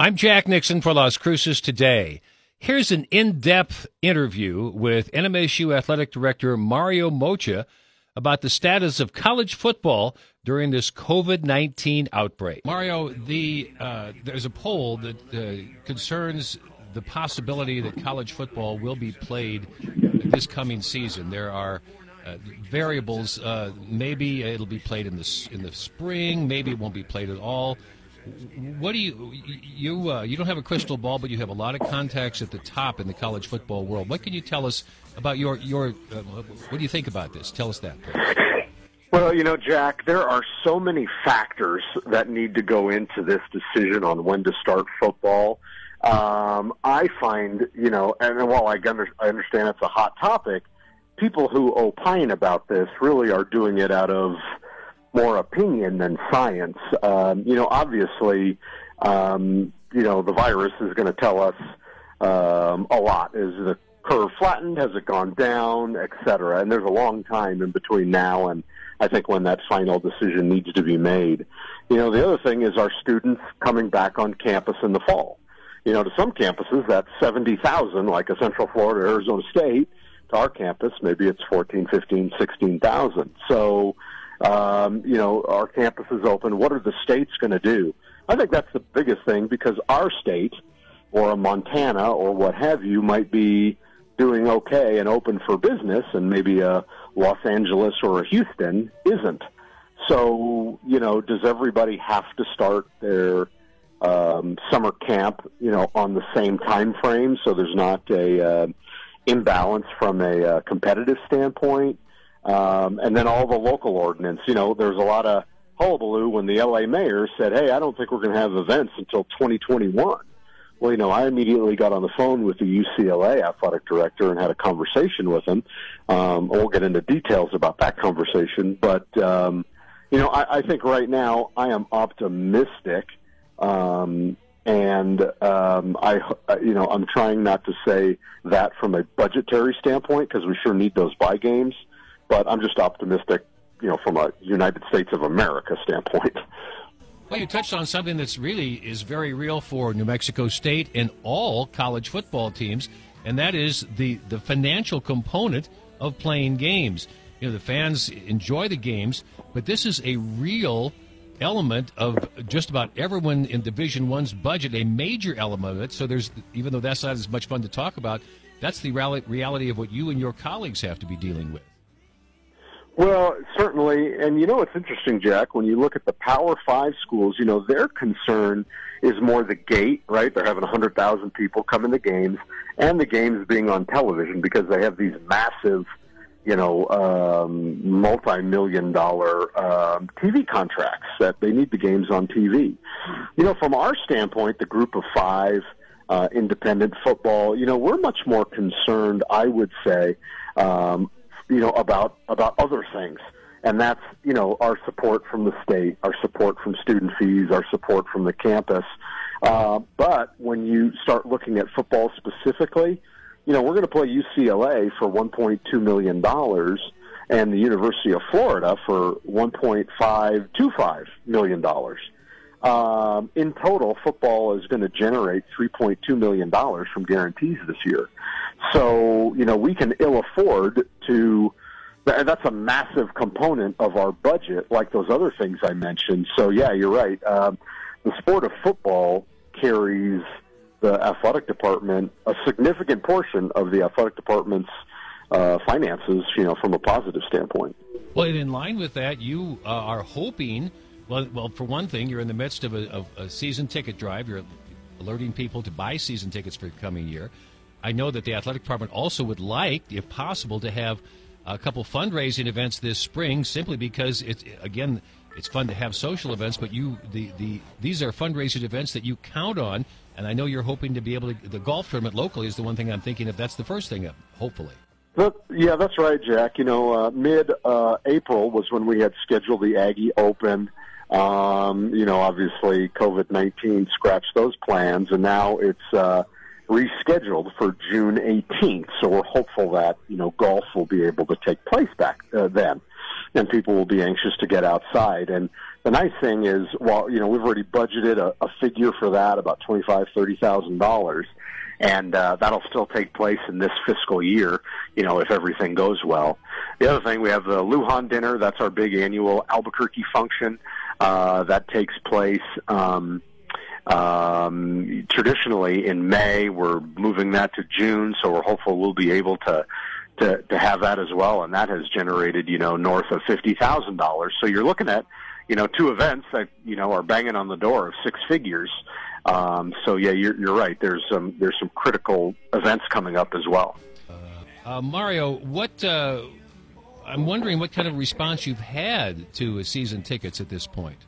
I'm Jack Nixon for Las Cruces Today. Here's an in depth interview with NMSU Athletic Director Mario Moccia about the status of college football during this COVID 19 outbreak. Mario, the, uh, there's a poll that uh, concerns the possibility that college football will be played this coming season. There are uh, variables. Uh, maybe it'll be played in the in the spring. Maybe it won't be played at all what do you you uh, you don't have a crystal ball, but you have a lot of contacts at the top in the college football world. What can you tell us about your your? Uh, what do you think about this? Tell us that. Please. Well, you know, Jack, there are so many factors that need to go into this decision on when to start football. Um, I find, you know, and while I, under, I understand it's a hot topic, people who opine about this really are doing it out of more opinion than science. Um, you know, obviously, um, you know, the virus is going to tell us um, a lot. Is the curve flattened? Has it gone down? Et cetera. And there's a long time in between now and I think when that final decision needs to be made. You know, the other thing is our students coming back on campus in the fall. You know, to some campuses that's 70,000, like a Central Florida, Arizona State. To our campus, maybe it's 14, 15, 16,000. So, um, you know, our campus is open. What are the states going to do? I think that's the biggest thing because our state or a Montana or what have you might be doing okay and open for business, and maybe a Los Angeles or a Houston isn't. So, you know, does everybody have to start their um, summer camp, you know, on the same time frame so there's not a uh, imbalance from a uh, competitive standpoint? Um, and then all the local ordinance. You know, there's a lot of hullabaloo when the LA mayor said, "Hey, I don't think we're going to have events until 2021." Well, you know, I immediately got on the phone with the UCLA athletic director and had a conversation with him. Um, we'll get into details about that conversation, but um, you know, I, I think right now I am optimistic. Um, and um, I, you know, I'm trying not to say that from a budgetary standpoint because we sure need those buy games but I'm just optimistic, you know, from a United States of America standpoint. Well, you touched on something that's really is very real for New Mexico State and all college football teams, and that is the the financial component of playing games. You know, the fans enjoy the games, but this is a real element of just about everyone in Division One's budget, a major element of it. So there's, even though that's not as much fun to talk about, that's the reality of what you and your colleagues have to be dealing with. Well, certainly, and you know it's interesting, Jack. When you look at the Power Five schools, you know their concern is more the gate, right? They're having a hundred thousand people come in the games, and the games being on television because they have these massive, you know, um, multi-million dollar um, TV contracts that they need the games on TV. You know, from our standpoint, the Group of Five, uh, independent football, you know, we're much more concerned, I would say, um, you know, about about other things. And that's, you know, our support from the state, our support from student fees, our support from the campus. Uh, but when you start looking at football specifically, you know, we're going to play UCLA for $1.2 million and the University of Florida for $1.525 million. Um, in total, football is going to generate $3.2 million from guarantees this year. So, you know, we can ill afford to, that's a massive component of our budget, like those other things I mentioned. So, yeah, you're right. Um, the sport of football carries the athletic department a significant portion of the athletic department's uh, finances, you know, from a positive standpoint. Well, in line with that, you uh, are hoping. Well, well, for one thing, you're in the midst of a, of a season ticket drive. You're alerting people to buy season tickets for the coming year. I know that the athletic department also would like, if possible, to have a couple fundraising events this spring, simply because it's again it's fun to have social events, but you the, the these are fundraising events that you count on, and I know you're hoping to be able to. The golf tournament locally is the one thing I'm thinking of. That's the first thing, hopefully. Yeah, that's right, Jack. You know, uh, mid uh, April was when we had scheduled the Aggie Open. Um, you know, obviously COVID nineteen scratched those plans, and now it's. Uh, rescheduled for June 18th. So we're hopeful that you know golf will be able to take place back uh, then. and people will be anxious to get outside. And the nice thing is, while you know we've already budgeted a, a figure for that, about twenty five, thirty thousand dollars, and uh, that'll still take place in this fiscal year. You know, if everything goes well. The other thing, we have the Lujan dinner. That's our big annual Albuquerque function uh, that takes place. Um, um, traditionally in May, we're moving that to June, so we're hopeful we'll be able to to, to have that as well, and that has generated you know north of fifty thousand dollars. So you're looking at you know two events that you know are banging on the door of six figures. Um, so yeah, you're, you're right. There's some there's some critical events coming up as well. Uh, uh, Mario, what uh, I'm wondering what kind of response you've had to season tickets at this point.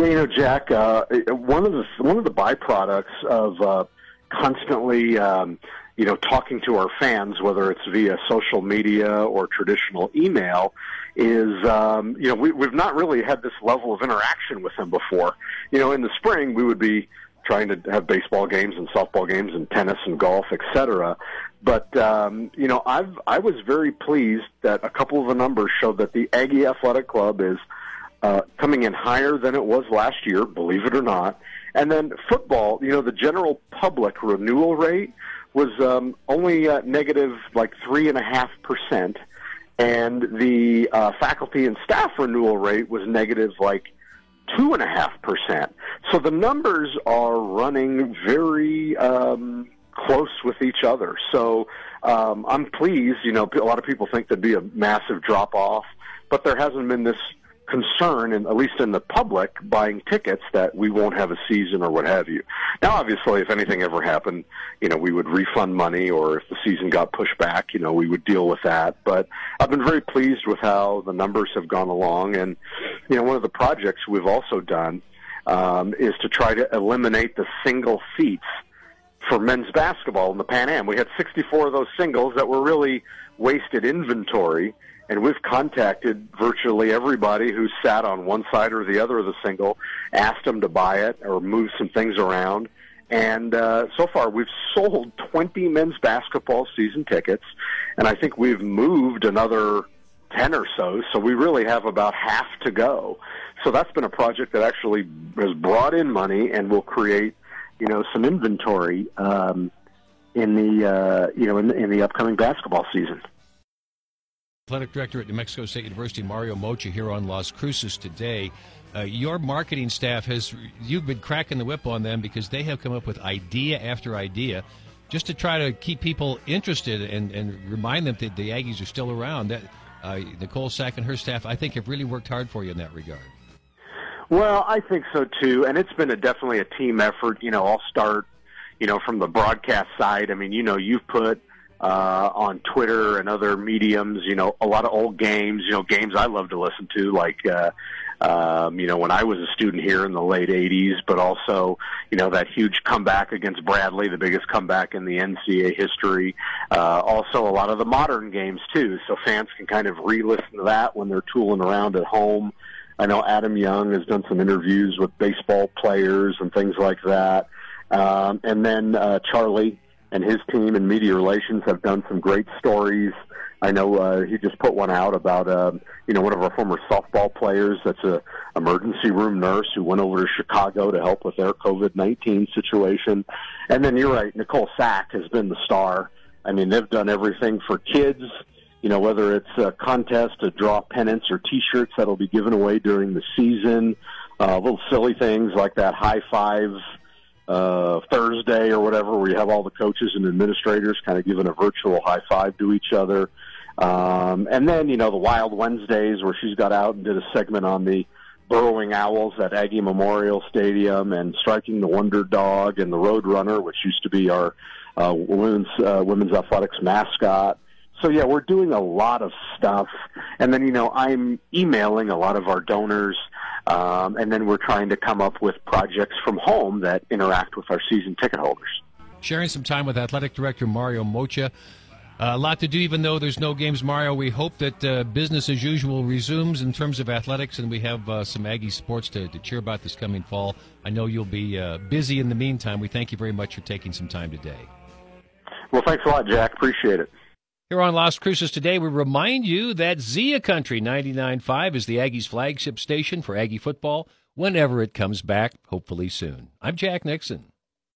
Yeah, you know, Jack, uh, one of the one of the byproducts of uh, constantly, um, you know, talking to our fans, whether it's via social media or traditional email, is um, you know we, we've not really had this level of interaction with them before. You know, in the spring we would be trying to have baseball games and softball games and tennis and golf, etc. But um, you know, I've I was very pleased that a couple of the numbers showed that the Aggie Athletic Club is uh, coming in higher than it was last year, believe it or not. And then football, you know, the general public renewal rate was um, only uh, negative like three and a half percent, and the uh, faculty and staff renewal rate was negative like two and a half percent. So the numbers are running very um, close with each other. So um, I'm pleased. You know, a lot of people think there'd be a massive drop off, but there hasn't been this concern, and at least in the public, buying tickets that we won't have a season or what have you. Now, obviously, if anything ever happened, you know, we would refund money, or if the season got pushed back, you know, we would deal with that. But I've been very pleased with how the numbers have gone along, and you know, one of the projects we've also done um, is to try to eliminate the single seats for men's basketball in the Pan Am. We had 64 of those singles that were really wasted inventory and we've contacted virtually everybody who sat on one side or the other of the single, asked them to buy it or move some things around. And uh, so far, we've sold 20 men's basketball season tickets, and I think we've moved another 10 or so. So we really have about half to go. So that's been a project that actually has brought in money and will create, you know, some inventory um, in the uh, you know in in the upcoming basketball season athletic director at New Mexico State University, Mario Moccia, here on Las Cruces today. Uh, your marketing staff has, you've been cracking the whip on them because they have come up with idea after idea just to try to keep people interested and, and remind them that the Aggies are still around. That uh, Nicole Sack and her staff, I think, have really worked hard for you in that regard. Well, I think so too, and it's been a, definitely a team effort. You know, I'll start, you know, from the broadcast side. I mean, you know, you've put uh, on Twitter and other mediums. You know, a lot of old games. You know, games I love to listen to, like uh, um, you know when I was a student here in the late '80s, but also you know that huge comeback against Bradley, the biggest comeback in the NCAA history. Uh, also, a lot of the modern games too, so fans can kind of re-listen to that when they're tooling around at home. I know Adam Young has done some interviews with baseball players and things like that. Um, and then uh, Charlie and his team in media relations have done some great stories. I know uh, he just put one out about uh, you know one of our former softball players that's a emergency room nurse who went over to Chicago to help with their COVID nineteen situation. And then you're right, Nicole Sack has been the star. I mean, they've done everything for kids. You know, whether it's a contest to draw pennants or T-shirts that'll be given away during the season, uh, little silly things like that high five uh, Thursday or whatever, where you have all the coaches and administrators kind of giving a virtual high five to each other. Um, and then, you know, the Wild Wednesdays where she's got out and did a segment on the burrowing owls at Aggie Memorial Stadium and striking the Wonder Dog and the Road Runner, which used to be our uh, women's uh, women's athletics mascot. So yeah, we're doing a lot of stuff, and then you know I'm emailing a lot of our donors um, and then we're trying to come up with projects from home that interact with our season ticket holders. Sharing some time with Athletic Director Mario Moccia. Uh, a lot to do, even though there's no games, Mario. We hope that uh, business as usual resumes in terms of athletics, and we have uh, some Aggie sports to, to, cheer about this coming fall. I know you'll be uh, busy in the meantime. We thank you very much for taking some time today. Well, thanks a lot, Jack. Appreciate it. Here on Las Cruces today, we remind you that Zia Country 99.5 is the Aggies flagship station for Aggie football whenever it comes back, hopefully soon. I'm Jack Nixon.